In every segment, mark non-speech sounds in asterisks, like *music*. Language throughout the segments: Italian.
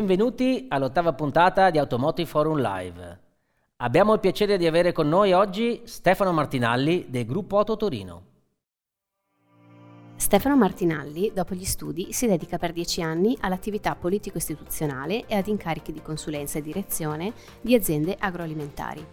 Benvenuti all'ottava puntata di Automotive Forum Live. Abbiamo il piacere di avere con noi oggi Stefano Martinalli del gruppo Auto Torino. Stefano Martinalli, dopo gli studi, si dedica per dieci anni all'attività politico-istituzionale e ad incarichi di consulenza e direzione di aziende agroalimentari.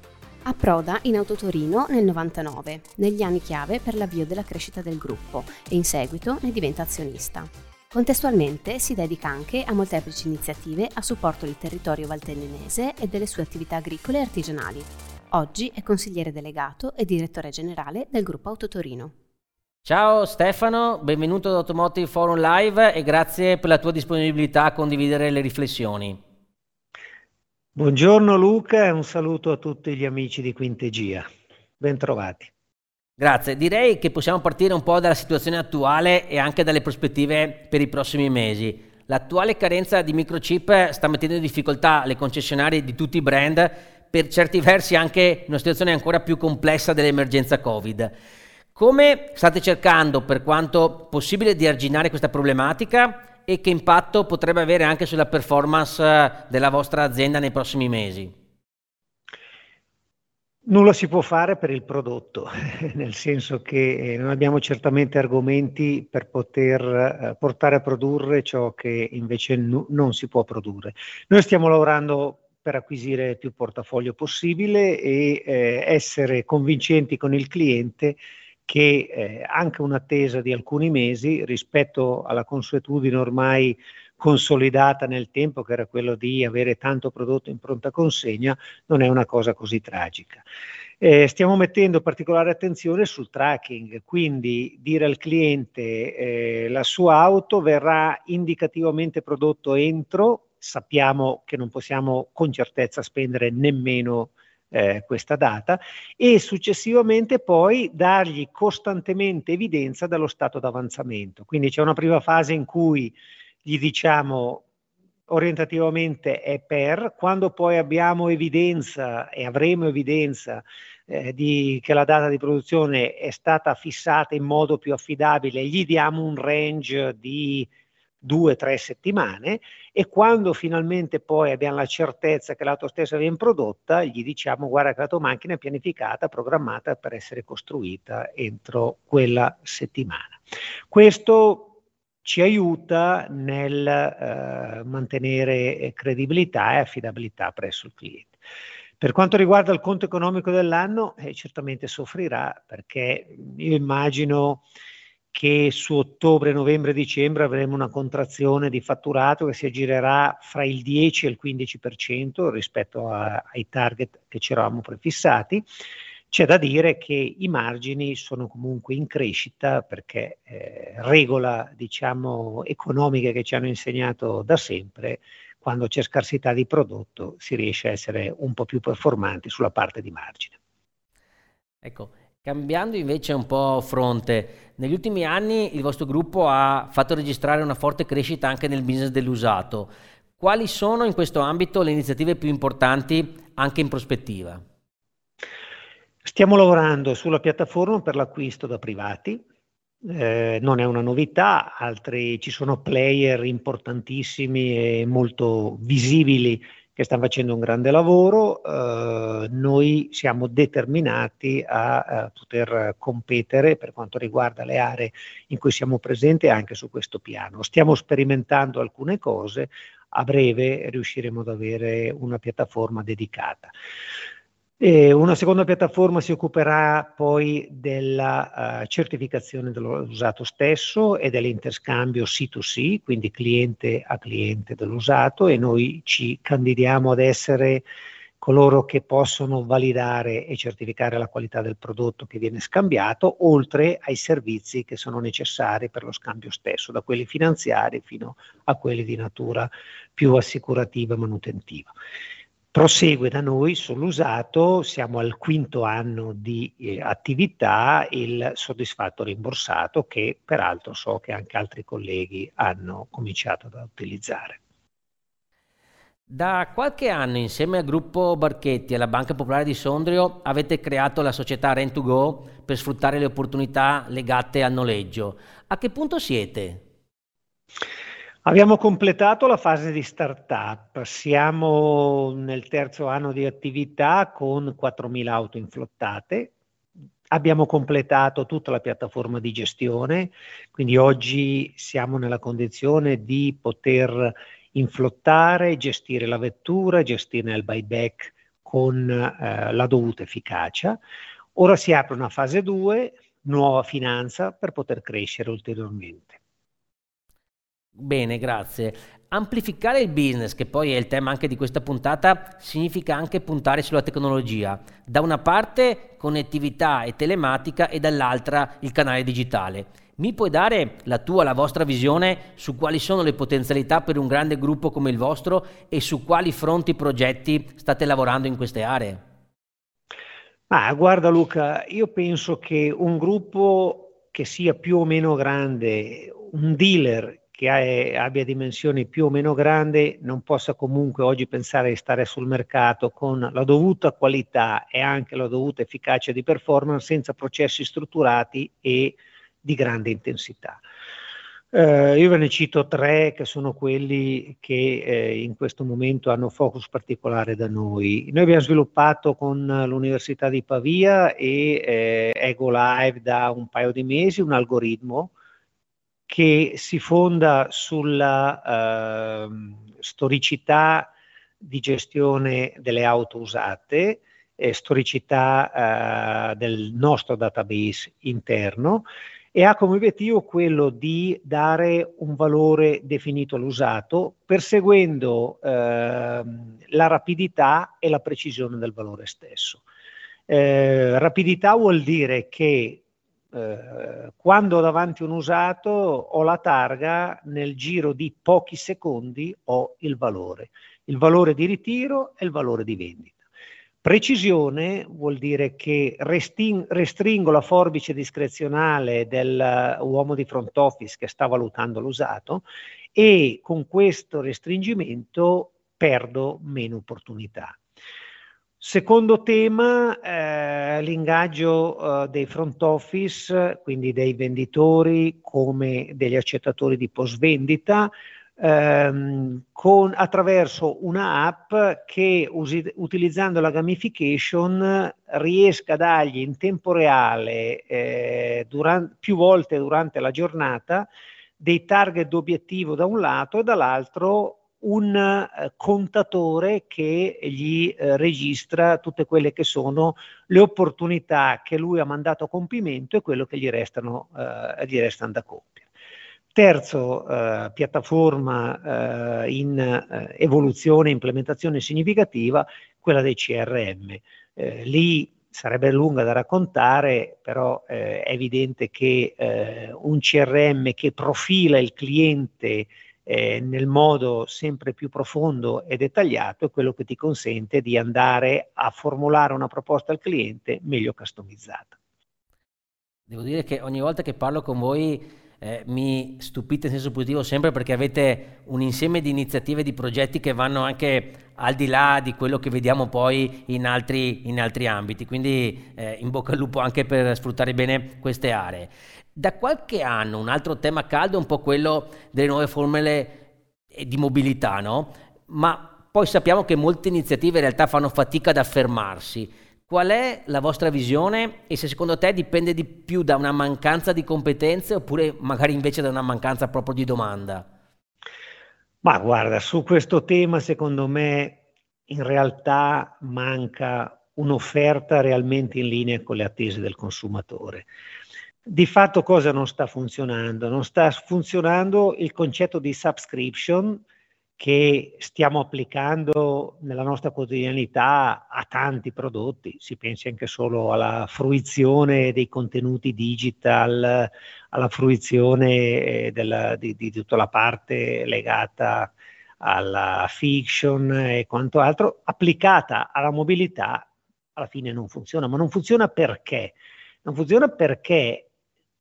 Approda in Autotorino nel 99, negli anni chiave per l'avvio della crescita del gruppo e in seguito ne diventa azionista. Contestualmente si dedica anche a molteplici iniziative a supporto del territorio valtellinese e delle sue attività agricole e artigianali. Oggi è consigliere delegato e direttore generale del gruppo Autotorino. Ciao Stefano, benvenuto ad Automotive Forum Live e grazie per la tua disponibilità a condividere le riflessioni. Buongiorno Luca e un saluto a tutti gli amici di Quintegia. Bentrovati. Grazie, direi che possiamo partire un po' dalla situazione attuale e anche dalle prospettive per i prossimi mesi. L'attuale carenza di microchip sta mettendo in difficoltà le concessionarie di tutti i brand, per certi versi anche una situazione ancora più complessa dell'emergenza Covid. Come state cercando, per quanto possibile, di arginare questa problematica e che impatto potrebbe avere anche sulla performance della vostra azienda nei prossimi mesi? Nulla si può fare per il prodotto, *laughs* nel senso che eh, non abbiamo certamente argomenti per poter eh, portare a produrre ciò che invece no, non si può produrre. Noi stiamo lavorando per acquisire più portafoglio possibile e eh, essere convincenti con il cliente che eh, anche un'attesa di alcuni mesi rispetto alla consuetudine ormai consolidata nel tempo, che era quello di avere tanto prodotto in pronta consegna, non è una cosa così tragica. Eh, stiamo mettendo particolare attenzione sul tracking, quindi dire al cliente eh, la sua auto verrà indicativamente prodotto entro, sappiamo che non possiamo con certezza spendere nemmeno eh, questa data e successivamente poi dargli costantemente evidenza dello stato d'avanzamento. Quindi c'è una prima fase in cui gli diciamo orientativamente è per, quando poi abbiamo evidenza e avremo evidenza eh, di, che la data di produzione è stata fissata in modo più affidabile, gli diamo un range di due o tre settimane e quando finalmente poi abbiamo la certezza che l'auto stessa viene prodotta, gli diciamo guarda che la tua macchina è pianificata, programmata per essere costruita entro quella settimana. Questo ci aiuta nel eh, mantenere credibilità e affidabilità presso il cliente. Per quanto riguarda il conto economico dell'anno, eh, certamente soffrirà perché io immagino che su ottobre, novembre dicembre avremo una contrazione di fatturato che si aggirerà fra il 10 e il 15% rispetto a, ai target che ci eravamo prefissati c'è da dire che i margini sono comunque in crescita perché eh, regola diciamo, economica che ci hanno insegnato da sempre, quando c'è scarsità di prodotto si riesce a essere un po' più performanti sulla parte di margine. Ecco, cambiando invece un po' fronte, negli ultimi anni il vostro gruppo ha fatto registrare una forte crescita anche nel business dell'usato. Quali sono in questo ambito le iniziative più importanti anche in prospettiva? Stiamo lavorando sulla piattaforma per l'acquisto da privati, eh, non è una novità, altri, ci sono player importantissimi e molto visibili che stanno facendo un grande lavoro, eh, noi siamo determinati a, a, poter competere per quanto riguarda le aree in cui siamo presenti anche su questo piano. Stiamo sperimentando alcune cose, a breve riusciremo ad avere una piattaforma dedicata. E una seconda piattaforma si occuperà poi della uh, certificazione dell'usato stesso e dell'interscambio C2C, quindi cliente a cliente dell'usato e noi ci candidiamo ad essere coloro che possono validare e certificare la qualità del prodotto che viene scambiato, oltre ai servizi che sono necessari per lo scambio stesso, da quelli finanziari fino a quelli di natura più assicurativa e manutentiva prosegue da noi sull'usato, siamo al quinto anno di eh, attività, il soddisfatto rimborsato che peraltro so che anche altri colleghi hanno cominciato ad utilizzare. Da qualche anno insieme al gruppo Barchetti e alla Banca Popolare di Sondrio avete creato la società Rent2Go per sfruttare le opportunità legate al noleggio. A che punto siete? Abbiamo completato la fase di startup, siamo nel terzo anno di attività con 4.000 auto inflottate, abbiamo completato tutta la piattaforma di gestione, quindi oggi siamo nella condizione di poter inflottare, gestire la vettura, gestire il buyback con eh, la dovuta efficacia. Ora si apre una fase 2, nuova finanza per poter crescere ulteriormente. Bene, grazie. Amplificare il business, che poi è il tema anche di questa puntata, significa anche puntare sulla tecnologia. Da una parte connettività e telematica e dall'altra il canale digitale. Mi puoi dare la tua, la vostra visione su quali sono le potenzialità per un grande gruppo come il vostro e su quali fronti progetti state lavorando in queste aree? Ah, guarda Luca, io penso che un gruppo che sia più o meno grande, un dealer che ha, abbia dimensioni più o meno grandi non possa comunque oggi pensare di stare sul mercato con la dovuta qualità e anche la dovuta efficacia di performance senza processi strutturati e di grande intensità. Eh, io ve ne cito tre che sono quelli che eh, in questo momento hanno focus particolare da noi. Noi abbiamo sviluppato con l'Università di Pavia e eh, Ego Live da un paio di mesi un algoritmo che si fonda sulla eh, storicità di gestione delle auto usate, eh, storicità eh, del nostro database interno e ha come obiettivo quello di dare un valore definito all'usato, perseguendo ehm, la rapidità e la precisione del valore stesso. Eh, rapidità vuol dire che eh, quando davanti un usato ho la targa, nel giro di pochi secondi ho il valore, il valore di ritiro e il valore di vendita. Precisione vuol dire che restringo la forbice discrezionale dell'uomo di front office che sta valutando l'usato e con questo restringimento perdo meno opportunità. Secondo tema, eh, l'ingaggio eh, dei front office, quindi dei venditori come degli accettatori di post vendita, ehm, con, attraverso una app che usi, utilizzando la gamification riesca a dargli in tempo reale eh, durante, più volte durante la giornata dei target d'obiettivo da un lato e dall'altro un eh, contatore che gli eh, registra tutte quelle che sono le opportunità che lui ha mandato a compimento e quello che gli restano, eh, gli restano da compiere. Terzo, eh, piattaforma eh, in evoluzione, implementazione significativa, quella dei CRM. lì sarebbe lunga da raccontare, però è evidente che un CRM che profila il cliente eh, nel modo sempre più profondo e dettagliato è quello che ti consente di andare a formulare una proposta al cliente meglio customizzata. Devo dire che ogni volta che parlo con voi eh, mi stupite in senso positivo sempre perché avete un insieme di iniziative, di progetti che vanno anche al di là di quello che vediamo poi in altri, in altri ambiti. Quindi eh, in bocca al lupo anche per sfruttare bene queste aree. Da qualche anno un altro tema caldo è un po' quello delle nuove formule eh, di mobilità, no? Ma poi sappiamo che molte iniziative in realtà fanno fatica ad affermarsi. Qual è la vostra visione e se secondo te dipende di più da una mancanza di competenze oppure magari invece da una mancanza proprio di domanda? Ma guarda, su questo tema secondo me in realtà manca un'offerta realmente in linea con le attese del consumatore di fatto cosa non sta funzionando? Non sta funzionando il concetto di subscription che stiamo applicando nella nostra quotidianità a tanti prodotti, si pensi anche solo alla fruizione dei contenuti digital, alla fruizione eh, della, di, di tutta la parte legata alla fiction e quanto altro, applicata alla mobilità, alla fine non funziona. Ma non funziona perché? Non funziona perché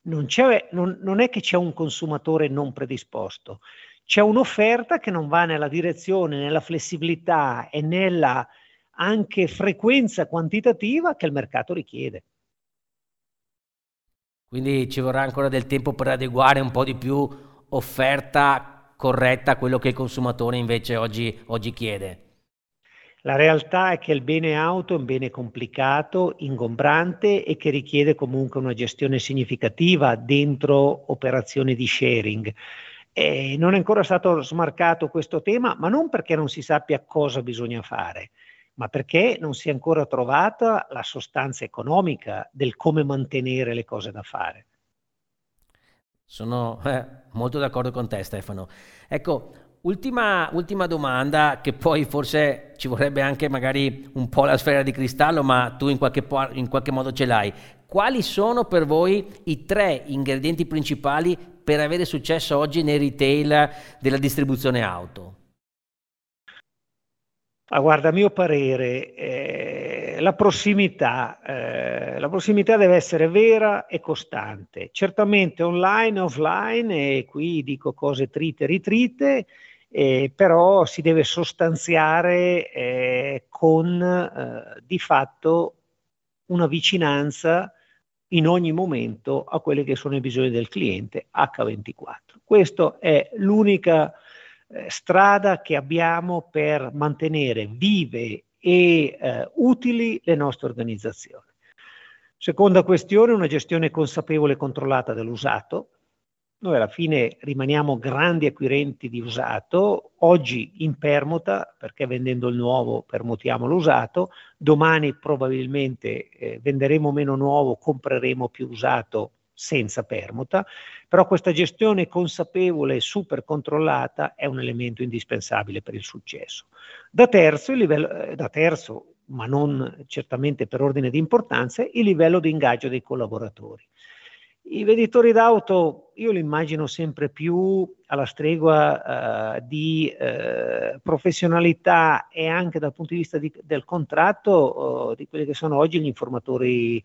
non, non, non è che c'è un consumatore non predisposto, c'è un'offerta che non va nella direzione, nella flessibilità e nella anche frequenza quantitativa che il mercato richiede. Quindi ci vorrà ancora del tempo per adeguare un po' di più offerta corretta a quello che il consumatore invece oggi, oggi chiede? La realtà è che il bene auto è un bene complicato, ingombrante e che richiede comunque una gestione significativa dentro operazioni di sharing. E non è ancora stato smarcato questo tema, ma non perché non si sappia cosa bisogna fare, ma perché non si è ancora trovata la sostanza economica del come mantenere le cose da fare. Sono eh, molto d'accordo con te Stefano. Ecco, Ultima, ultima, domanda, che poi forse ci vorrebbe anche magari un po' la sfera di cristallo, ma tu in qualche, po- in qualche modo ce l'hai. Quali sono per voi i tre ingredienti principali per avere successo oggi nei retail della distribuzione auto? Ah, guarda, a mio parere, eh, la, prossimità, eh, la prossimità deve essere vera e costante, certamente online, offline, e qui dico cose trite e ritrite, eh, però si deve sostanziare eh, con eh, di fatto una vicinanza in ogni momento a quelli che sono i bisogni del cliente H24. Questa è l'unica eh, strada che abbiamo per mantenere vive e eh, utili le nostre organizzazioni. Seconda questione, una gestione consapevole e controllata dell'usato. Noi alla fine rimaniamo grandi acquirenti di usato, oggi in permuta, perché vendendo il nuovo permutiamo l'usato, domani probabilmente eh, venderemo meno nuovo, compreremo più usato senza permuta, però questa gestione consapevole e super controllata è un elemento indispensabile per il successo. Da terzo, livello, eh, da terzo ma non certamente per ordine di importanza, il livello di ingaggio dei collaboratori. I venditori d'auto io li immagino sempre più alla stregua uh, di uh, professionalità e anche dal punto di vista di, del contratto uh, di quelli che sono oggi gli informatori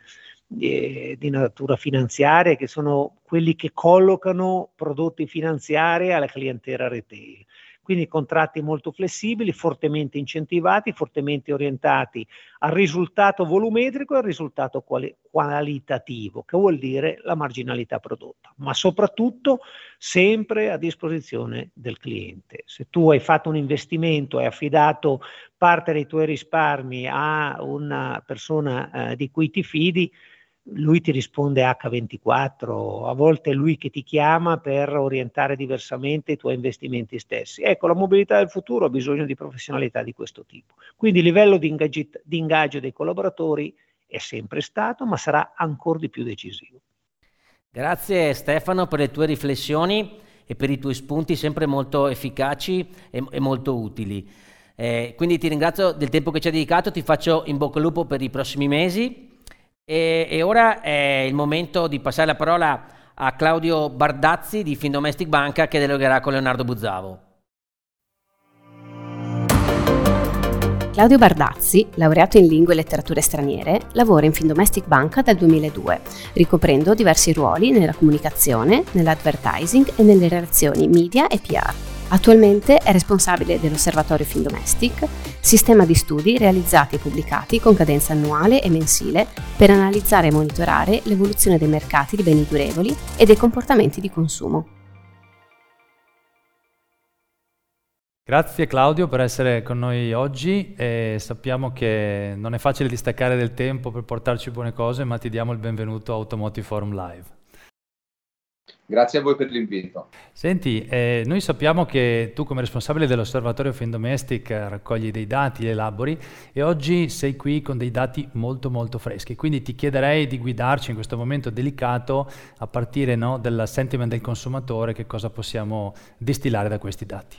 di natura finanziaria, che sono quelli che collocano prodotti finanziari alla clientela retail. Quindi contratti molto flessibili, fortemente incentivati, fortemente orientati al risultato volumetrico e al risultato quali- qualitativo, che vuol dire la marginalità prodotta, ma soprattutto sempre a disposizione del cliente. Se tu hai fatto un investimento, hai affidato parte dei tuoi risparmi a una persona eh, di cui ti fidi, lui ti risponde H24, a volte è lui che ti chiama per orientare diversamente i tuoi investimenti stessi. Ecco, la mobilità del futuro ha bisogno di professionalità di questo tipo. Quindi il livello di, di ingaggio dei collaboratori è sempre stato, ma sarà ancora di più decisivo. Grazie Stefano per le tue riflessioni e per i tuoi spunti sempre molto efficaci e, e molto utili. Eh, quindi ti ringrazio del tempo che ci hai dedicato, ti faccio in bocca al lupo per i prossimi mesi e, e, ora è il momento di passare la parola a Claudio Bardazzi di Findomestic Banca che dialogherà con Leonardo Buzzavo. Claudio Bardazzi, laureato in lingue e letterature straniere, lavora in Findomestic Banca dal 2002, ricoprendo diversi ruoli nella comunicazione, nell'advertising e nelle relazioni media e PR. Attualmente è responsabile dell'Osservatorio Findomestic, sistema di studi realizzati e pubblicati con cadenza annuale e mensile per analizzare e monitorare l'evoluzione dei mercati di beni durevoli e dei comportamenti di consumo. Grazie Claudio per essere con noi oggi e sappiamo che non è facile distaccare del tempo per portarci buone cose, ma ti diamo il benvenuto a Automotive Forum Live. Grazie a voi per l'invito. Senti, eh, noi sappiamo che tu come responsabile dell'Osservatorio Findomestic raccogli dei dati, li elabori e oggi sei qui con dei dati molto molto freschi, quindi ti chiederei di guidarci in questo momento delicato a partire no, dal sentiment del consumatore, che cosa possiamo distillare da questi dati.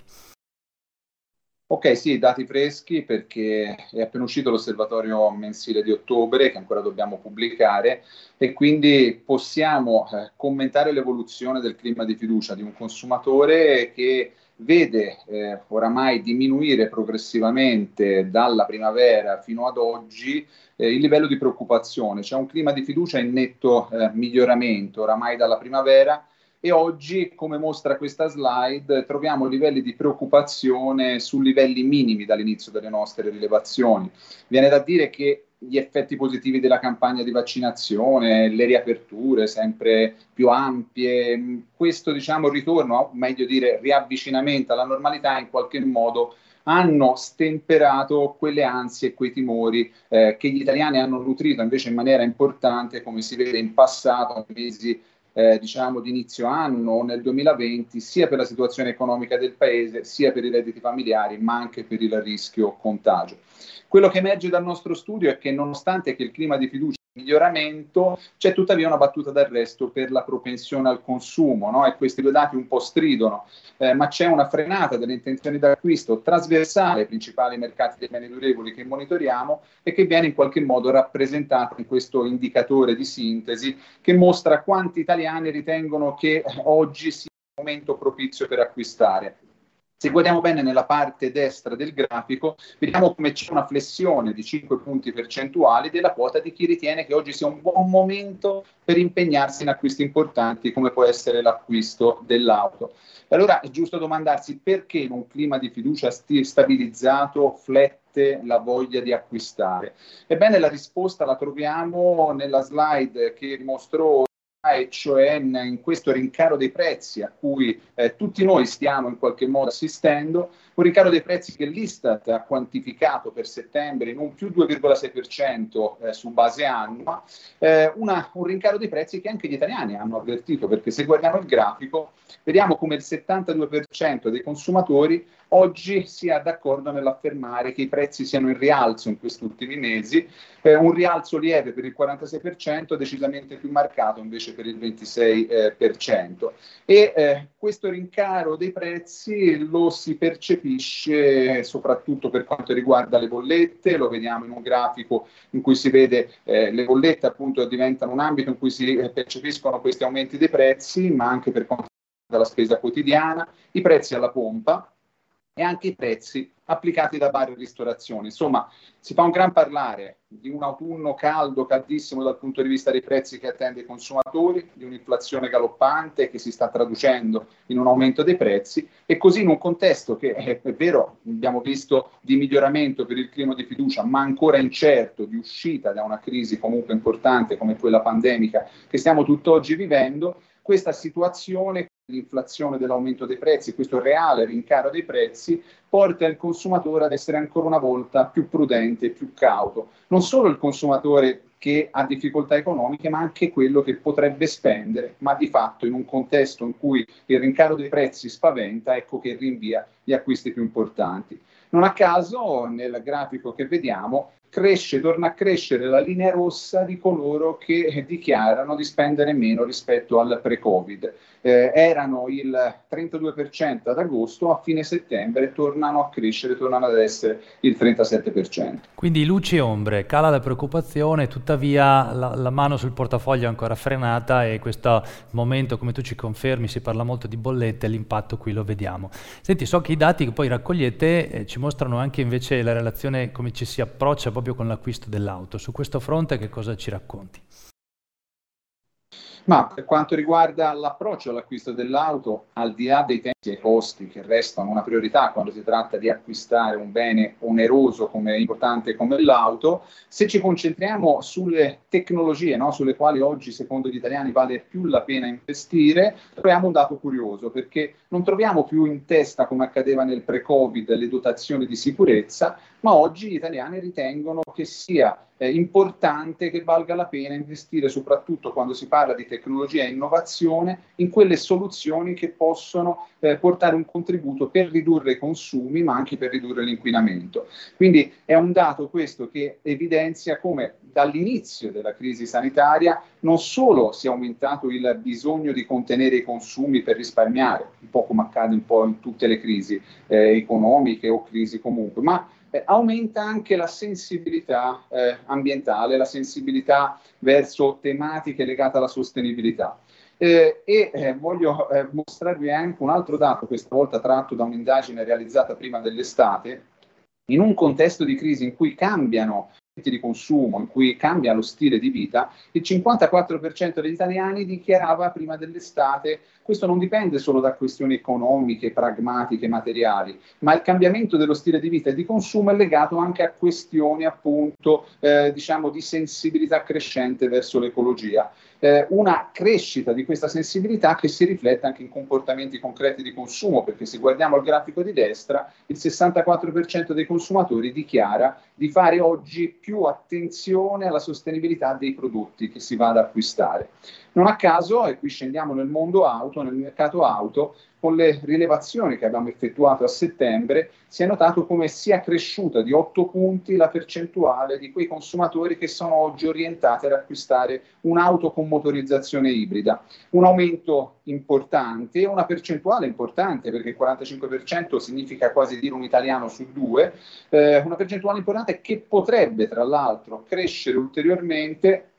Ok, sì, dati freschi perché è appena uscito l'osservatorio mensile di ottobre che ancora dobbiamo pubblicare e quindi possiamo eh, commentare l'evoluzione del clima di fiducia di un consumatore che vede eh, oramai diminuire progressivamente dalla primavera fino ad oggi eh, il livello di preoccupazione. C'è un clima di fiducia in netto eh, miglioramento oramai dalla primavera e oggi, come mostra questa slide, troviamo livelli di preoccupazione su livelli minimi dall'inizio delle nostre rilevazioni. Viene da dire che gli effetti positivi della campagna di vaccinazione, le riaperture sempre più ampie, questo diciamo ritorno, meglio dire riavvicinamento alla normalità in qualche modo hanno stemperato quelle ansie e quei timori eh, che gli italiani hanno nutrito invece in maniera importante, come si vede in passato, nei mesi eh, diciamo di inizio anno nel 2020, sia per la situazione economica del paese, sia per i redditi familiari, ma anche per il rischio contagio. Quello che emerge dal nostro studio è che nonostante che il clima di fiducia miglioramento, c'è tuttavia una battuta d'arresto per la propensione al consumo no? e questi due dati un po' stridono, eh, ma c'è una frenata delle intenzioni d'acquisto trasversale ai principali mercati dei beni durevoli che monitoriamo e che viene in qualche modo rappresentata in questo indicatore di sintesi che mostra quanti italiani ritengono che oggi sia un momento propizio per acquistare. Se guardiamo bene nella parte destra del grafico, vediamo come c'è una flessione di 5 punti percentuali della quota di chi ritiene che oggi sia un buon momento per impegnarsi in acquisti importanti come può essere l'acquisto dell'auto. Allora è giusto domandarsi perché in un clima di fiducia sti- stabilizzato flette la voglia di acquistare. Ebbene la risposta la troviamo nella slide che mostro e cioè in, questo rincaro dei prezzi a cui eh, tutti noi stiamo in qualche modo assistendo, un rincaro dei prezzi che l'Istat ha quantificato per settembre in un più 2,6% eh, su base annua, eh, una, un rincaro dei prezzi che anche gli italiani hanno avvertito, perché se guardiamo il grafico vediamo come il 72% dei consumatori oggi sia d'accordo nell'affermare che i prezzi siano in rialzo in questi ultimi mesi, eh, un rialzo lieve per il 46%, decisamente più marcato invece per il 26%. E eh, questo rincaro dei prezzi lo si percepisce soprattutto per quanto riguarda le bollette, lo vediamo in un grafico in cui si vede eh, le bollette appunto diventano un ambito in cui si eh, percepiscono questi aumenti dei prezzi, ma anche per quanto riguarda la spesa quotidiana, i prezzi alla pompa, e anche i prezzi applicati da bar e ristorazioni. Insomma, si fa un gran parlare di un autunno caldo, caldissimo dal punto di vista dei prezzi che attende i consumatori, di un'inflazione galoppante che si sta traducendo in un aumento dei prezzi e così in un contesto che è, è vero, abbiamo visto di miglioramento per il clima di fiducia, ma ancora incerto di uscita da una crisi comunque importante come quella pandemica che stiamo tutt'oggi vivendo, questa situazione l'inflazione dell'aumento dei prezzi, questo reale rincaro dei prezzi, porta il consumatore ad essere ancora una volta più prudente, più cauto. Non solo il consumatore che ha difficoltà economiche, ma anche quello che potrebbe spendere, ma di fatto in un contesto in cui il rincaro dei prezzi spaventa, ecco che rinvia gli acquisti più importanti. Non a caso nel grafico che vediamo cresce, torna a crescere la linea rossa di coloro che dichiarano di spendere meno rispetto al pre-Covid. Eh, erano il 32% ad agosto, a fine settembre tornano a crescere, tornano ad essere il 37%. Quindi luci e ombre, cala la preoccupazione, tuttavia la, la mano sul portafoglio è ancora frenata e questo momento, come tu ci confermi, si parla molto di bollette, l'impatto qui lo vediamo. Senti, so che i dati che poi raccogliete eh, ci mostrano anche invece la relazione, come ci si approccia con l'acquisto dell'auto. Su questo fronte che cosa ci racconti? Ma per quanto riguarda l'approccio all'acquisto dell'auto, al di là dei tempi e costi che restano una priorità quando si tratta di acquistare un bene oneroso come importante come l'auto, se ci concentriamo sulle tecnologie no, sulle quali oggi secondo gli italiani vale più la pena investire, troviamo un dato curioso perché non troviamo più in testa come accadeva nel pre-Covid le dotazioni di sicurezza, ma oggi gli italiani ritengono che sia eh, importante che valga la pena investire soprattutto quando si parla di tecnologia e innovazione in quelle soluzioni che possono eh, portare un contributo per ridurre i consumi ma anche per ridurre l'inquinamento. Quindi è un dato questo che evidenzia come dall'inizio della crisi sanitaria non solo sia aumentato il bisogno di contenere i consumi per risparmiare, un po' come accade un po' in tutte le crisi eh, economiche o crisi comunque, ma eh, aumenta anche la sensibilità eh, ambientale, la sensibilità verso tematiche legate alla sostenibilità. Eh, e eh, voglio eh, mostrarvi anche un altro dato, questa volta tratto da un'indagine realizzata prima dell'estate, in un contesto di crisi in cui cambiano di consumo in cui cambia lo stile di vita, il 54% degli italiani dichiarava prima dell'estate questo non dipende solo da questioni economiche, pragmatiche, materiali, ma il cambiamento dello stile di vita e di consumo è legato anche a questioni appunto eh, diciamo di sensibilità crescente verso l'ecologia eh, una crescita di questa sensibilità che si riflette anche in comportamenti concreti di consumo, perché se guardiamo il grafico di destra, il 64% dei consumatori dichiara di fare oggi più attenzione alla sostenibilità dei prodotti che si va ad acquistare. Non a caso, e qui scendiamo nel mondo auto, nel mercato auto, con le rilevazioni che abbiamo effettuato a settembre, si è notato come sia cresciuta di 8 punti la percentuale di quei consumatori che sono oggi orientati ad acquistare un'auto con motorizzazione ibrida. Un aumento importante, una percentuale importante, perché il 45% significa quasi dire un italiano su due, eh, una percentuale importante che potrebbe tra l'altro crescere ulteriormente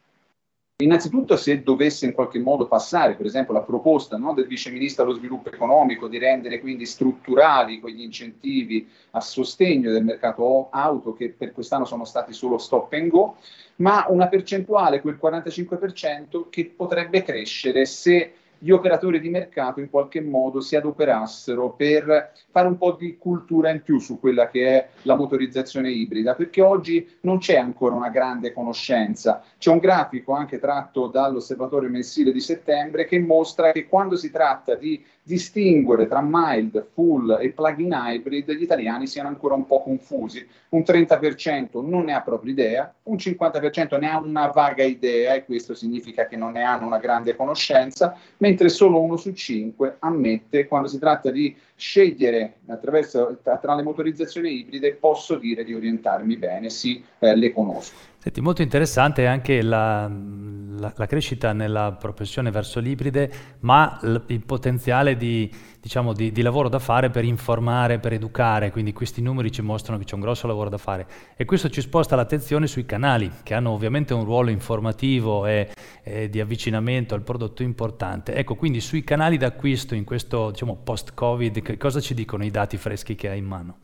Innanzitutto se dovesse in qualche modo passare, per esempio, la proposta no, del Vice Ministro allo Sviluppo Economico di rendere quindi strutturali quegli incentivi a sostegno del mercato auto che per quest'anno sono stati solo stop and go, ma una percentuale, quel 45%, che potrebbe crescere se gli operatori di mercato in qualche modo si adoperassero per fare un po' di cultura in più su quella che è la motorizzazione ibrida, perché oggi non c'è ancora una grande conoscenza. C'è un grafico anche tratto dall'osservatorio mensile di settembre che mostra che quando si tratta di distinguere tra mild, full e plug-in hybrid, gli italiani siano ancora un po' confusi. Un 30% non ne ha proprio idea, un 50% ne ha una vaga idea e questo significa che non ne hanno una grande conoscenza, mentre solo uno su cinque ammette quando si tratta di scegliere attraverso, tra le motorizzazioni ibride posso dire di orientarmi bene, sì, eh, le conosco. Senti, molto interessante anche la, la, la, crescita nella propensione verso l'ibride, ma l, il potenziale di, diciamo, di, di, lavoro da fare per informare, per educare, quindi questi numeri ci mostrano che c'è un grosso lavoro da fare e questo ci sposta l'attenzione sui canali, che hanno ovviamente un ruolo informativo e, e di avvicinamento al prodotto importante. Ecco, quindi sui canali d'acquisto in questo diciamo, post-Covid, cosa ci dicono i dati freschi che hai in mano?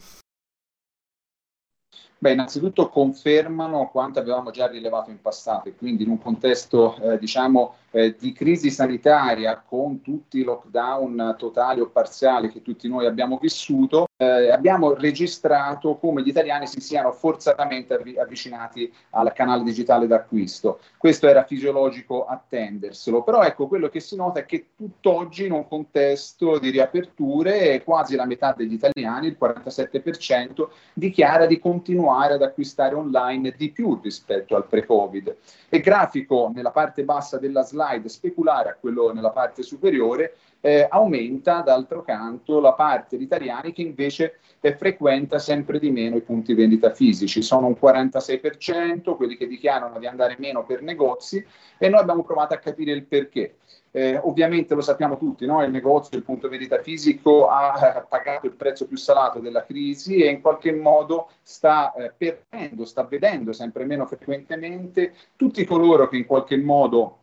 Beh, innanzitutto confermano quanto avevamo già rilevato in passato e quindi in un contesto, eh, diciamo, eh, di crisi sanitaria con tutti i lockdown totali o parziali che tutti noi abbiamo vissuto, eh, abbiamo registrato come gli italiani si siano forzatamente avvi- avvicinati al canale digitale d'acquisto. Questo era fisiologico attenderselo, però ecco quello che si nota è che tutt'oggi in un contesto di riaperture quasi la metà degli italiani, il 47%, dichiara di continuare ad acquistare online di più rispetto al pre-Covid. E grafico nella parte bassa della slide slide speculare a quello nella parte superiore, eh, aumenta d'altro canto la parte di italiani che invece eh, frequenta sempre di meno i punti vendita fisici. Sono un 46% quelli che dichiarano di andare meno per negozi e noi abbiamo provato a capire il perché. Eh, ovviamente lo sappiamo tutti, no? il negozio, il punto vendita fisico ha eh, pagato il prezzo più salato della crisi e in qualche modo sta eh, perdendo, sta vedendo sempre meno frequentemente tutti coloro che in qualche modo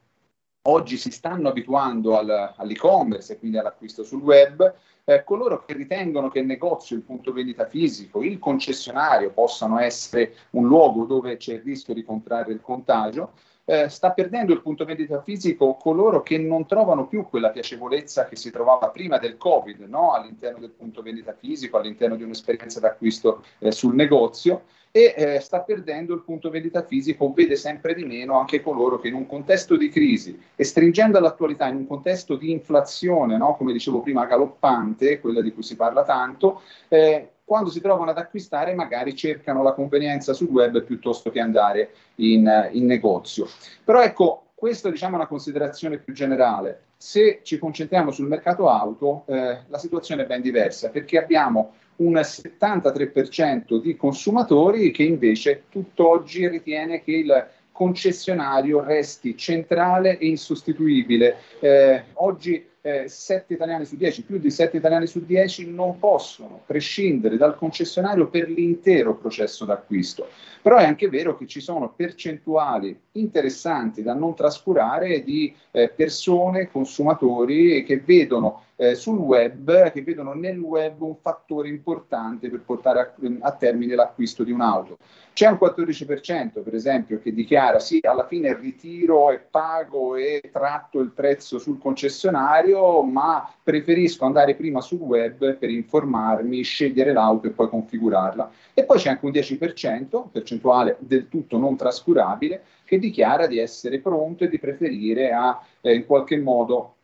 oggi si stanno abituando al, all'e-commerce e quindi all'acquisto sul web, eh, coloro che ritengono che il negozio, il punto vendita fisico, il concessionario possano essere un luogo dove c'è il rischio di contrarre il contagio, eh, sta perdendo il punto vendita fisico coloro che non trovano più quella piacevolezza che si trovava prima del Covid no? all'interno del punto vendita fisico, all'interno di un'esperienza d'acquisto eh, sul negozio e eh, sta perdendo il punto vendita fisico, vede sempre di meno anche coloro che in un contesto di crisi e stringendo all'attualità, in un contesto di inflazione, no? come dicevo prima, galoppante, quella di cui si parla tanto, eh, quando si trovano ad acquistare magari cercano la convenienza sul web piuttosto che andare in, in negozio. Però ecco, questa diciamo, è una considerazione più generale. Se ci concentriamo sul mercato auto, eh, la situazione è ben diversa perché abbiamo un 73% di consumatori che invece tutt'oggi ritiene che il concessionario resti centrale e insostituibile. Eh, oggi eh, 7 italiani su 10, più di 7 italiani su 10 non possono prescindere dal concessionario per l'intero processo d'acquisto. Però è anche vero che ci sono percentuali interessanti da non trascurare di eh, persone, consumatori che vedono eh, sul web, che vedono nel web un fattore importante per portare a, a termine l'acquisto di un'auto. C'è un 14% per esempio che dichiara sì, alla fine ritiro e pago e tratto il prezzo sul concessionario, ma preferisco andare prima sul web per informarmi, scegliere l'auto e poi configurarla. E poi c'è anche un 10%, percentuale del tutto non trascurabile, che dichiara di essere pronto e di preferire a eh, in qualche modo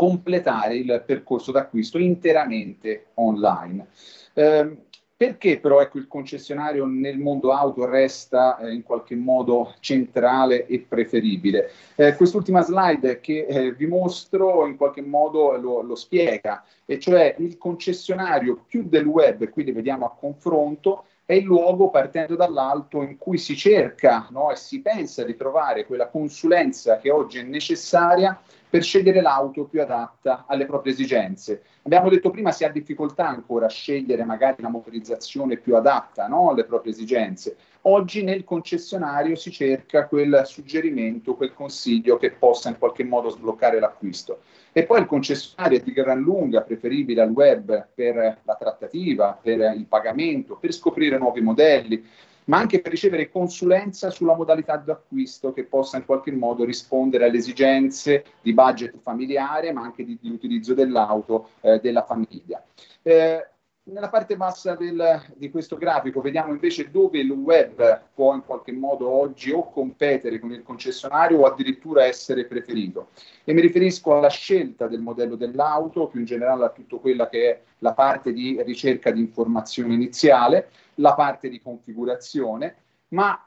completare il percorso d'acquisto interamente online. Eh, perché però ecco, il concessionario nel mondo auto resta eh, in qualche modo centrale e preferibile? Eh, quest'ultima slide che eh, vi mostro in qualche modo lo, lo, spiega, e cioè il concessionario più del web, qui li vediamo a confronto, è il luogo partendo dall'alto in cui si cerca no, e si pensa di trovare quella consulenza che oggi è necessaria per scegliere l'auto più adatta alle proprie esigenze. Abbiamo detto prima si ha difficoltà ancora a scegliere magari la motorizzazione più adatta no, alle proprie esigenze. Oggi nel concessionario si cerca quel suggerimento, quel consiglio che possa in qualche modo sbloccare l'acquisto. E poi il concessionario è di gran lunga preferibile al web per la trattativa, per il pagamento, per scoprire nuovi modelli, ma anche per ricevere consulenza sulla modalità d'acquisto che possa in qualche modo rispondere alle esigenze di budget familiare, ma anche di, di utilizzo dell'auto eh, della famiglia. Eh, nella parte bassa del, di questo grafico vediamo invece dove il web può in qualche modo oggi o competere con il concessionario o addirittura essere preferito. E mi riferisco alla scelta del modello dell'auto, più in generale a tutta quella che è la parte di ricerca di informazione iniziale, la parte di configurazione, ma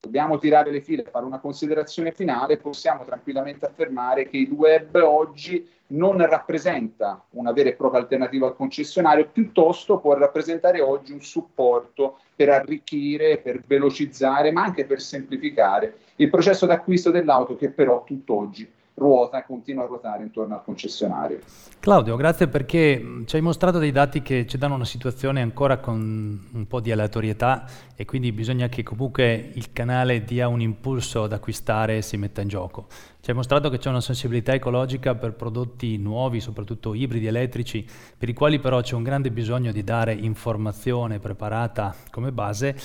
dobbiamo tirare le file fare una considerazione finale, possiamo tranquillamente affermare che il web oggi non rappresenta una vera e propria alternativa al concessionario, piuttosto può rappresentare oggi un supporto per arricchire, per velocizzare, ma anche per semplificare il processo d'acquisto dell'auto che però tutt'oggi ruota continua a ruotare intorno al concessionario. Claudio, grazie perché ci hai mostrato dei dati che ci danno una situazione ancora con un po' di aleatorietà e quindi bisogna che comunque il canale dia un impulso ad acquistare e si metta in gioco. Ci hai mostrato che c'è una sensibilità ecologica per prodotti nuovi, soprattutto ibridi elettrici, per i quali però c'è un grande bisogno di dare informazione preparata come base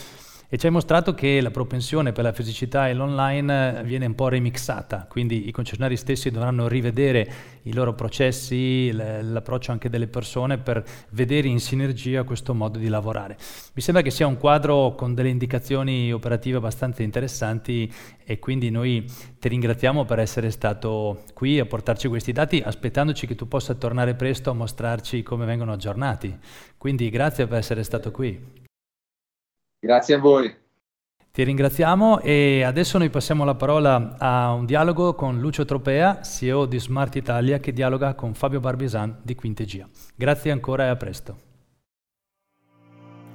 e ci hai mostrato che la propensione per la fisicità e l'online viene un po' remixata, quindi i concessionari stessi dovranno rivedere i loro processi, l'approccio anche delle persone per vedere in sinergia questo modo di lavorare. Mi sembra che sia un quadro con delle indicazioni operative abbastanza interessanti e quindi noi ti ringraziamo per essere stato qui a portarci questi dati, aspettandoci che tu possa tornare presto a mostrarci come vengono aggiornati. Quindi grazie per essere stato qui. Grazie a voi. Ti ringraziamo e adesso noi passiamo la parola a un dialogo con Lucio Tropea, CEO di Smart Italia, che dialoga con Fabio Barbisan di Quintegia. Grazie ancora e a presto.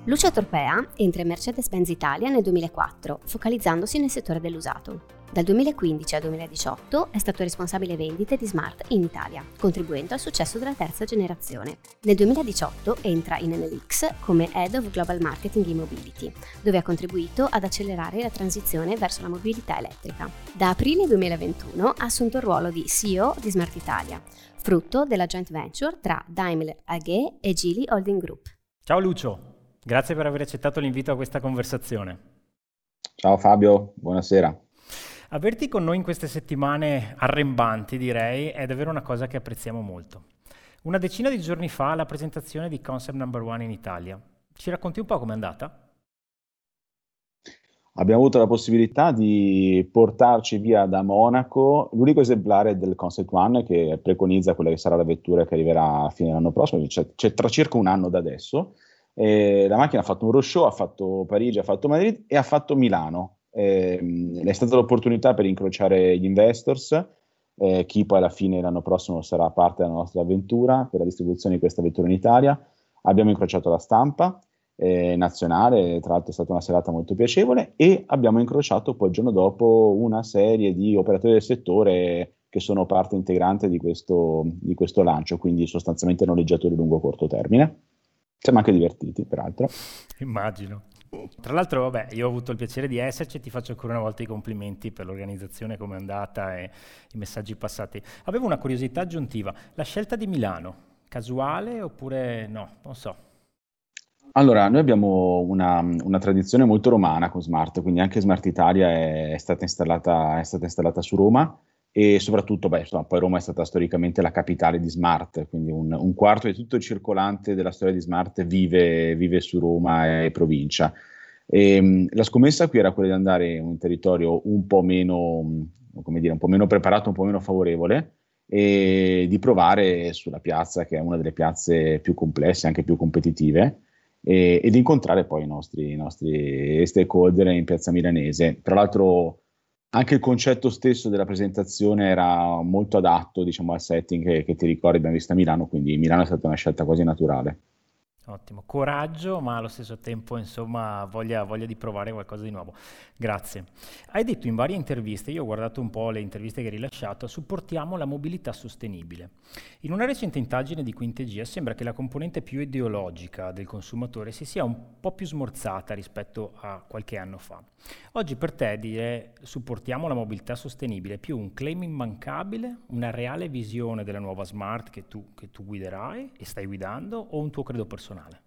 Lucio Tropea entra in Mercedes-Benz Italia nel 2004, focalizzandosi nel settore dell'usato. Dal 2015 al 2018 è stato responsabile vendite di Smart in Italia, contribuendo al successo della terza generazione. Nel 2018 entra in NLX come Head of Global Marketing e Mobility, dove ha contribuito ad accelerare la transizione verso la mobilità elettrica. Da aprile 2021 ha assunto il ruolo di CEO di Smart Italia, frutto della joint venture tra Daimler AG e Geely Holding Group. Ciao Lucio, grazie per aver accettato l'invito a questa conversazione. Ciao Fabio, buonasera. Averti con noi in queste settimane arrembanti, direi, è davvero una cosa che apprezziamo molto. Una decina di giorni fa la presentazione di Concept Number One in Italia. Ci racconti un po' com'è andata? Abbiamo avuto la possibilità di portarci via da Monaco l'unico esemplare del Concept One che preconizza quella che sarà la vettura che arriverà a fine dell'anno prossimo, c'è, c'è tra circa un anno da adesso. E la macchina ha fatto un roadshow, ha fatto Parigi, ha fatto Madrid e ha fatto Milano eh, è stata l'opportunità per incrociare gli investors, eh, chi poi alla fine l'anno prossimo sarà parte della nostra avventura per la distribuzione di questa vettura in Italia. Abbiamo incrociato la stampa eh, nazionale, tra l'altro è stata una serata molto piacevole, e abbiamo incrociato poi il giorno dopo una serie di operatori del settore che sono parte integrante di questo, di questo lancio, quindi sostanzialmente noleggiatori lungo corto termine. Siamo anche divertiti, peraltro. Immagino. Tra l'altro, vabbè, io ho avuto il piacere di esserci e ti faccio ancora una volta i complimenti per l'organizzazione, come è andata e i messaggi passati. Avevo una curiosità aggiuntiva, la scelta di Milano, casuale oppure no? Non so. Allora, noi abbiamo una, una tradizione molto romana con Smart, quindi anche Smart Italia è, è, stata, installata, è stata installata su Roma e soprattutto, beh, insomma, poi Roma è stata storicamente la capitale di Smart, quindi un, un quarto di tutto il circolante della storia di Smart vive, vive su Roma e provincia. E, ehm, la scommessa qui era quella di andare in un territorio un po' meno, dire, un po' meno preparato, un po' meno favorevole e di provare sulla piazza, che è una delle piazze più complesse, anche più competitive, e, ed incontrare poi i nostri, i nostri stakeholder in piazza milanese. Tra l'altro anche il concetto stesso della presentazione era molto adatto diciamo, al setting che, che ti ricordi, abbiamo visto a Milano, quindi Milano è stata una scelta quasi naturale. Ottimo, coraggio, ma allo stesso tempo, insomma, voglia, voglia, di provare qualcosa di nuovo. Grazie. Hai detto in varie interviste, io ho guardato un po' le interviste che hai rilasciato, supportiamo la mobilità sostenibile. In una recente indagine di Quintegia sembra che la componente più ideologica del consumatore si sia un po' più smorzata rispetto a qualche anno fa. Oggi per te dire supportiamo la mobilità sostenibile è più un claim immancabile, una reale visione della nuova smart che tu, che tu guiderai e stai guidando o un tuo credo personale? Personale?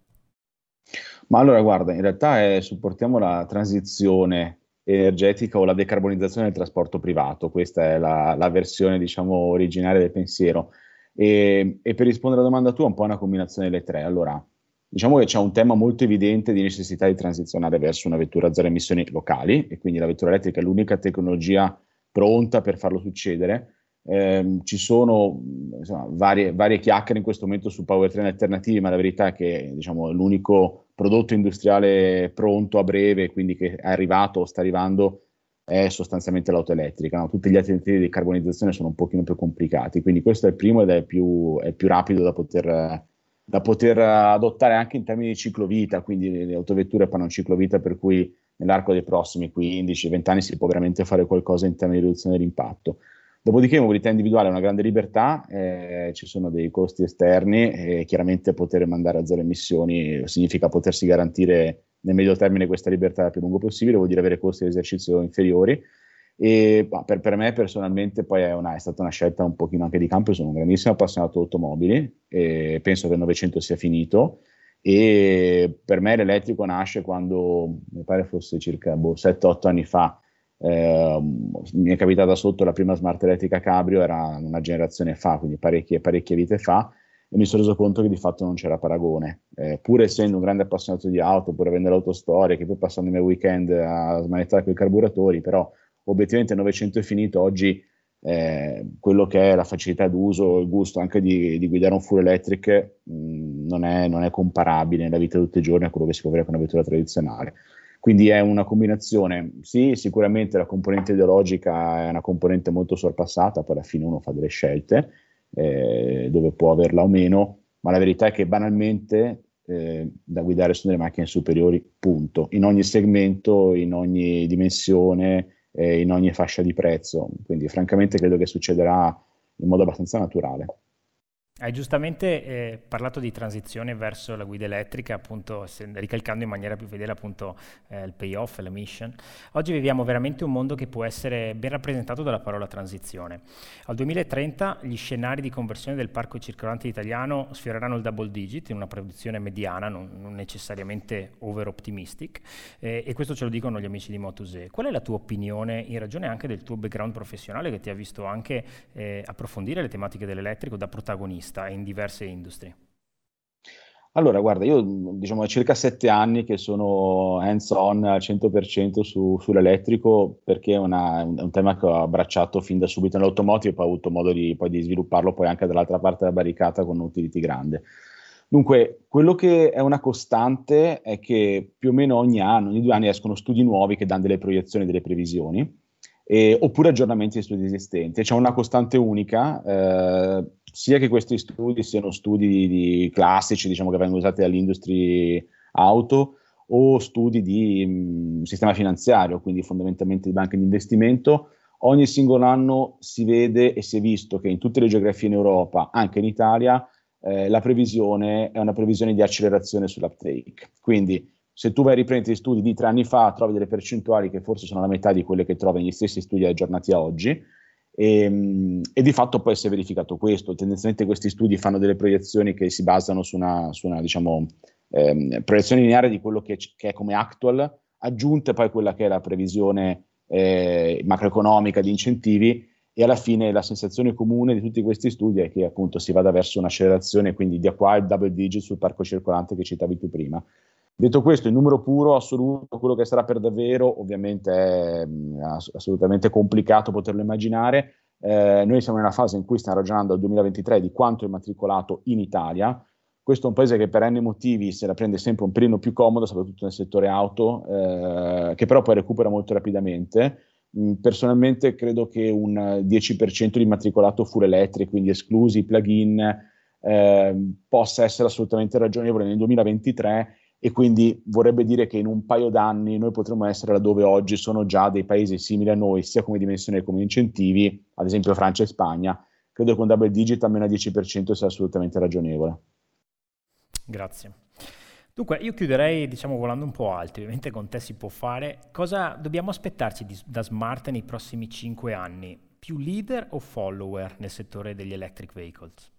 Ma allora guarda, in realtà è, supportiamo la transizione energetica o la decarbonizzazione del trasporto privato, questa è la, la versione diciamo originaria del pensiero. E, e, per rispondere alla domanda tua, un po' una combinazione delle tre. Allora, diciamo che c'è un tema molto evidente di necessità di transizionare verso una vettura a zero emissioni locali e quindi la vettura elettrica è l'unica tecnologia pronta per farlo succedere eh, ci sono insomma, varie, varie, chiacchiere in questo momento su powertrain alternativi, ma la verità è che diciamo, l'unico prodotto industriale pronto a breve, quindi che è arrivato o sta arrivando, è sostanzialmente l'auto elettrica. No? Tutti gli altri tentativi di carbonizzazione sono un pochino più complicati, quindi questo è il primo ed è più, è più rapido da poter, da poter adottare anche in termini di ciclovita, quindi le autovetture fanno un ciclovita per cui nell'arco dei prossimi 15-20 anni si può veramente fare qualcosa in termini di riduzione dell'impatto. Dopodiché mobilità individuale è una grande libertà, eh, ci sono dei costi esterni e chiaramente poter mandare a zero emissioni significa potersi garantire nel medio termine questa libertà il più lungo possibile, vuol dire avere costi di esercizio inferiori. E per, per, me personalmente poi è, una, è, stata una scelta un pochino anche di campo, sono un grandissimo appassionato di automobili e penso che il Novecento sia finito. E per me l'elettrico nasce quando mi pare fosse circa boh, 7-8 anni fa eh, mi è capitata sotto la prima smart elettrica cabrio, era una generazione fa, quindi parecchie, parecchie vite fa, e mi sono reso conto che di fatto non c'era paragone. Eh, pur essendo un grande appassionato di auto, pur avendo l'autostoria, che poi passando i miei weekend a smanettare con i carburatori, però obiettivamente il Novecento è finito, oggi eh, quello che è la facilità d'uso, il gusto anche di, di guidare un full electric mh, non, è, non, è, comparabile nella vita di tutti i giorni a quello che si può avere con una vettura tradizionale. Quindi è una combinazione, sì, sicuramente la componente ideologica è una componente molto sorpassata, poi alla fine uno fa delle scelte eh, dove può averla o meno, ma la verità è che banalmente eh, da guidare sono delle macchine superiori, punto, in ogni segmento, in ogni dimensione, eh, in ogni fascia di prezzo. Quindi francamente credo che succederà in modo abbastanza naturale. Hai giustamente eh, parlato di transizione verso la guida elettrica, appunto ricalcando in maniera più fedele appunto eh, il payoff la mission. Oggi viviamo veramente un mondo che può essere ben rappresentato dalla parola transizione. Al 2030 gli scenari di conversione del parco circolante italiano sfioreranno il double digit in una produzione mediana, non, non necessariamente over optimistic, eh, e questo ce lo dicono gli amici di Motus Qual è la tua opinione in ragione anche del tuo background professionale che ti ha visto anche eh, approfondire le tematiche dell'elettrico da protagonista? Vista in diverse industrie? Allora, guarda, io diciamo è circa sette anni che sono hands-on al 100% su, sull'elettrico perché è, una, è, un tema che ho abbracciato fin da subito nell'automotive e poi ho avuto modo di, poi di svilupparlo poi anche dall'altra parte della barricata con un utility grande. Dunque, quello che è una costante è che più o meno ogni anno, ogni due anni escono studi nuovi che danno delle proiezioni, delle previsioni, eh, oppure aggiornamenti di studi esistenti. C'è una costante unica, eh, sia che questi studi siano studi di, classici, diciamo che vengono usati dall'industria auto, o studi di mh, sistema finanziario, quindi fondamentalmente di banche di investimento, ogni singolo anno si vede e si è visto che in tutte le geografie in Europa, anche in Italia, eh, la previsione è una previsione di accelerazione sull'uptake. Quindi se tu vai a riprendere gli studi di tre anni fa, trovi delle percentuali che forse sono la metà di quelle che trovi negli stessi studi aggiornati a oggi. E, ehm, e, di fatto poi si è verificato questo. Tendenzialmente questi studi fanno delle proiezioni che si basano su una, su una diciamo, ehm, proiezione lineare di quello che, che, è come actual, aggiunte poi quella che è la previsione eh, macroeconomica di incentivi e alla fine la sensazione comune di tutti questi studi è che appunto si vada verso un'accelerazione, quindi di qua il double digit sul parco circolante che citavi tu prima. Detto questo, il numero puro assoluto, quello che sarà per davvero, ovviamente è mh, assolutamente complicato poterlo immaginare. Eh, noi siamo nella fase in cui stiamo ragionando al 2023 di quanto è matricolato in Italia. Questo è un paese che per N motivi se la prende sempre un pelino più comodo, soprattutto nel settore auto, eh, che però poi recupera molto rapidamente. Mm, personalmente credo che un 10% di matricolato full electric, quindi esclusi plug-in, eh, possa essere assolutamente ragionevole nel 2023 e quindi vorrebbe dire che in un paio d'anni noi potremmo essere laddove oggi sono già dei paesi simili a noi, sia come dimensione che come incentivi, ad esempio Francia e Spagna. Credo che un double digit almeno al 10% sia assolutamente ragionevole. Grazie. Dunque, io chiuderei, diciamo, volando un po' alto, ovviamente con te si può fare. Cosa dobbiamo aspettarci di, da Smart nei prossimi 5 anni? Più leader o follower nel settore degli electric vehicles?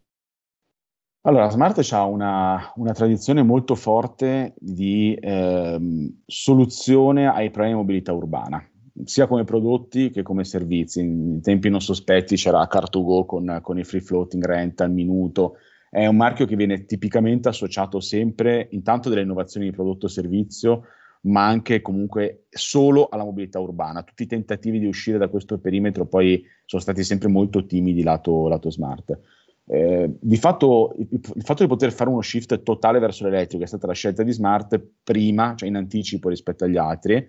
Allora, Smart ha una, una, tradizione molto forte di ehm, soluzione ai problemi di mobilità urbana, sia come prodotti che come servizi. In tempi non sospetti c'era Car2Go con, con il free floating rent al minuto. È un marchio che viene tipicamente associato sempre intanto delle innovazioni di prodotto o servizio, ma anche comunque solo alla mobilità urbana. Tutti i tentativi di uscire da questo perimetro poi sono stati sempre molto timidi lato, lato smart. Eh, di fatto il, fatto di poter fare uno shift totale verso l'elettrico è stata la scelta di Smart prima, cioè in anticipo rispetto agli altri,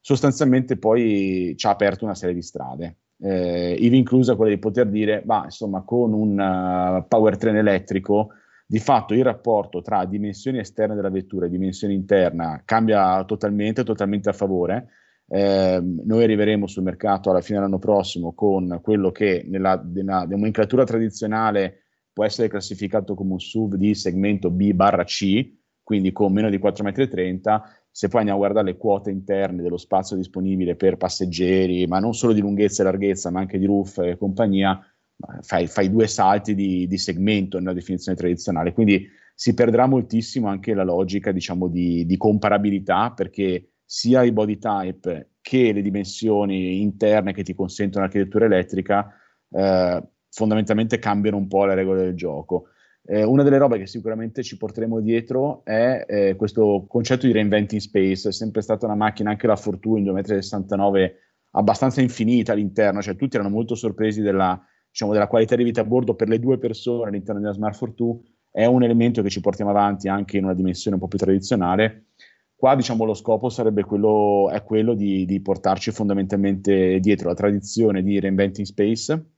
sostanzialmente poi ci ha aperto una serie di strade. Eh, ivi inclusa quella di poter dire, ma insomma, con un uh, powertrain elettrico, di fatto il rapporto tra dimensioni esterne della vettura e dimensione interna cambia totalmente, totalmente a favore eh, noi arriveremo sul mercato alla fine dell'anno prossimo con quello che nella, nella nomenclatura tradizionale può essere classificato come un SUV di segmento B barra C, quindi con meno di 4,30 m. Se poi andiamo a guardare le quote interne dello spazio disponibile per passeggeri, ma non solo di lunghezza e larghezza, ma anche di roof e compagnia, fai, fai due salti di, di, segmento nella definizione tradizionale. Quindi si perderà moltissimo anche la logica, diciamo, di, di comparabilità, perché sia i body type che le dimensioni interne che ti consentono l'architettura elettrica eh, fondamentalmente cambiano un po' le regole del gioco. Eh, una delle robe che sicuramente ci porteremo dietro è eh, questo concetto di reinventing space, è sempre stata una macchina, anche la Fortwo in 2,69 m, abbastanza infinita all'interno, cioè tutti erano molto sorpresi della, diciamo, della qualità di vita a bordo per le due persone all'interno della Smart Fortwo, è un elemento che ci portiamo avanti anche in una dimensione un po' più tradizionale Qua diciamo lo scopo sarebbe quello, è quello di, di portarci fondamentalmente dietro la tradizione di reinventing space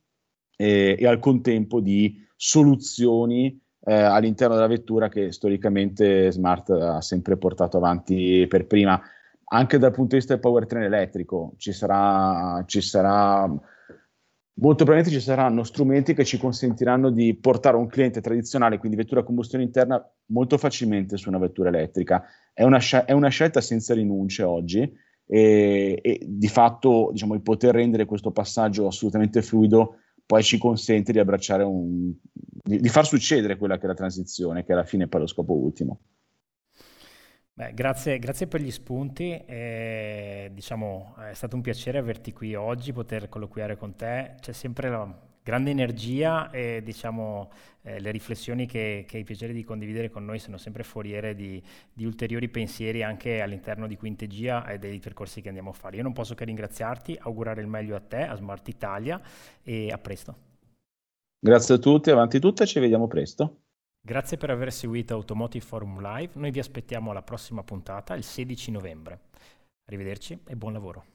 e, e al contempo di soluzioni eh, all'interno della vettura che storicamente Smart ha sempre portato avanti per prima. Anche dal punto di vista del powertrain elettrico ci sarà, ci sarà molto probabilmente ci saranno strumenti che ci consentiranno di portare un cliente tradizionale, quindi vettura a combustione interna, molto facilmente su una vettura elettrica. È una, è una scelta senza rinunce oggi e, e di fatto diciamo, il poter rendere questo passaggio assolutamente fluido poi ci consente di abbracciare un, di, di far succedere quella che è la transizione, che alla fine è poi lo scopo ultimo. Beh, grazie, grazie, per gli spunti, e, diciamo, è stato un piacere averti qui oggi, poter colloquiare con te, c'è sempre la grande energia e diciamo, eh, le riflessioni che, che, hai piacere di condividere con noi sono sempre foriere di, di, ulteriori pensieri anche all'interno di Quintegia e dei percorsi che andiamo a fare. Io non posso che ringraziarti, augurare il meglio a te, a Smart Italia e a presto. Grazie a tutti, avanti tutta, ci vediamo presto. Grazie per aver seguito Automotive Forum Live, noi vi aspettiamo alla prossima puntata il 16 novembre. Arrivederci e buon lavoro.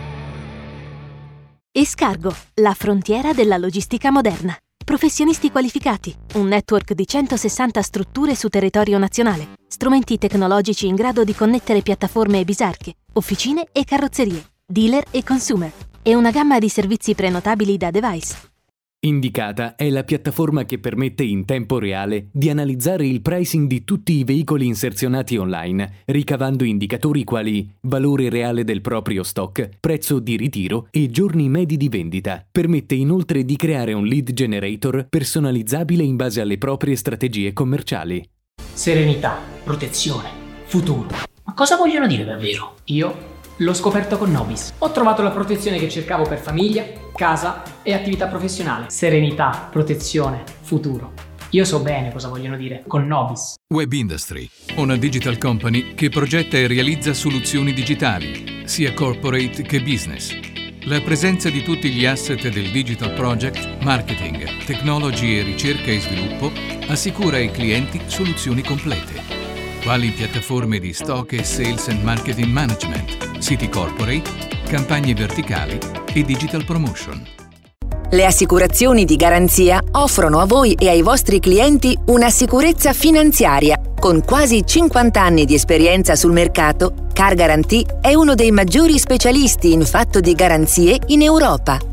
Escargo, la frontiera della logistica moderna. Professionisti qualificati, un network di 160 strutture su territorio nazionale, strumenti tecnologici in grado di connettere piattaforme e bisarche, officine e carrozzerie, dealer e consumer, e una gamma di servizi prenotabili da device. Indicata è la piattaforma che permette in tempo reale di analizzare il pricing di tutti i veicoli inserzionati online, ricavando indicatori quali valore reale del proprio stock, prezzo di ritiro e giorni medi di vendita. Permette inoltre di creare un lead generator personalizzabile in base alle proprie strategie commerciali. Serenità, protezione, futuro. Ma cosa vogliono dire davvero? Io L'ho scoperto con Nobis. Ho trovato la protezione che cercavo per famiglia, casa e attività professionale. Serenità, protezione, futuro. Io so bene cosa vogliono dire con Nobis. Web Industry, una digital company che progetta e realizza soluzioni digitali, sia corporate che business. La presenza di tutti gli asset del Digital Project, marketing, technology e ricerca e sviluppo assicura ai clienti soluzioni complete quali piattaforme di stock e sales and marketing management, siti corporate, campagne verticali e digital promotion. Le assicurazioni di garanzia offrono a voi e ai vostri clienti una sicurezza finanziaria. Con quasi 50 anni di esperienza sul mercato, Car Guarantee è uno dei maggiori specialisti in fatto di garanzie in Europa